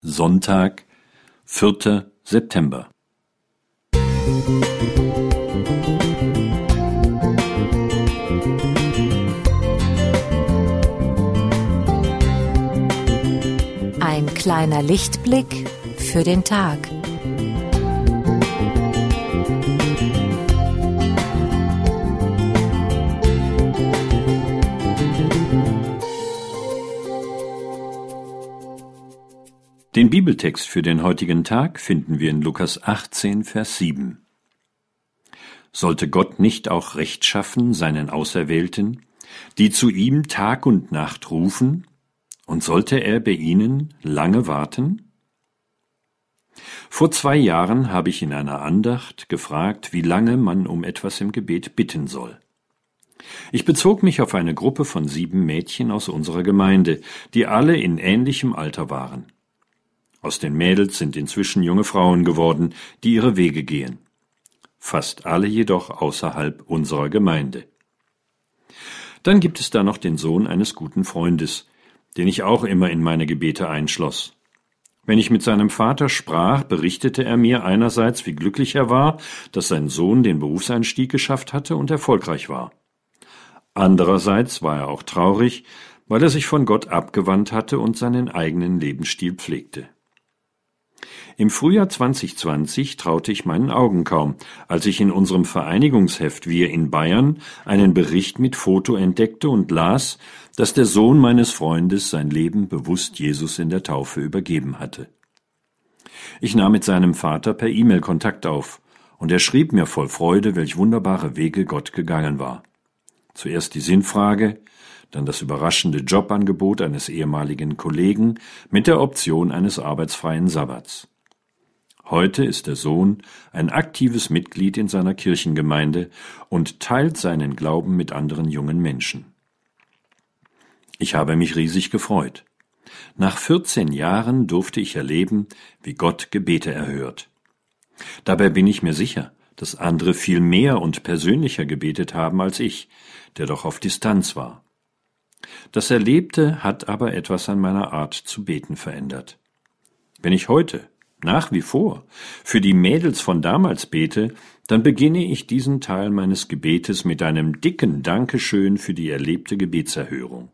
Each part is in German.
Sonntag, 4. September. Ein kleiner Lichtblick für den Tag. Den Bibeltext für den heutigen Tag finden wir in Lukas 18, Vers 7. Sollte Gott nicht auch Recht schaffen seinen Auserwählten, die zu ihm Tag und Nacht rufen, und sollte er bei ihnen lange warten? Vor zwei Jahren habe ich in einer Andacht gefragt, wie lange man um etwas im Gebet bitten soll. Ich bezog mich auf eine Gruppe von sieben Mädchen aus unserer Gemeinde, die alle in ähnlichem Alter waren. Aus den Mädels sind inzwischen junge Frauen geworden, die ihre Wege gehen. Fast alle jedoch außerhalb unserer Gemeinde. Dann gibt es da noch den Sohn eines guten Freundes, den ich auch immer in meine Gebete einschloss. Wenn ich mit seinem Vater sprach, berichtete er mir einerseits, wie glücklich er war, dass sein Sohn den Berufseinstieg geschafft hatte und erfolgreich war. Andererseits war er auch traurig, weil er sich von Gott abgewandt hatte und seinen eigenen Lebensstil pflegte. Im Frühjahr 2020 traute ich meinen Augen kaum, als ich in unserem Vereinigungsheft Wir in Bayern einen Bericht mit Foto entdeckte und las, dass der Sohn meines Freundes sein Leben bewusst Jesus in der Taufe übergeben hatte. Ich nahm mit seinem Vater per E-Mail Kontakt auf, und er schrieb mir voll Freude, welch wunderbare Wege Gott gegangen war. Zuerst die Sinnfrage, dann das überraschende Jobangebot eines ehemaligen Kollegen mit der Option eines arbeitsfreien Sabbats. Heute ist der Sohn ein aktives Mitglied in seiner Kirchengemeinde und teilt seinen Glauben mit anderen jungen Menschen. Ich habe mich riesig gefreut. Nach 14 Jahren durfte ich erleben, wie Gott Gebete erhört. Dabei bin ich mir sicher, dass andere viel mehr und persönlicher gebetet haben als ich, der doch auf Distanz war. Das Erlebte hat aber etwas an meiner Art zu beten verändert. Wenn ich heute nach wie vor für die Mädels von damals bete, dann beginne ich diesen Teil meines Gebetes mit einem dicken Dankeschön für die erlebte Gebetserhörung.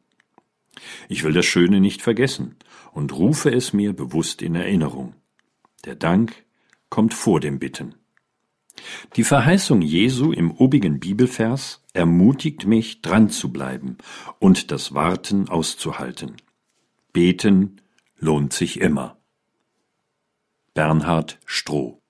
Ich will das Schöne nicht vergessen und rufe es mir bewusst in Erinnerung. Der Dank kommt vor dem Bitten. Die Verheißung Jesu im obigen Bibelvers ermutigt mich, dran zu bleiben und das Warten auszuhalten. Beten lohnt sich immer. Bernhard Stroh.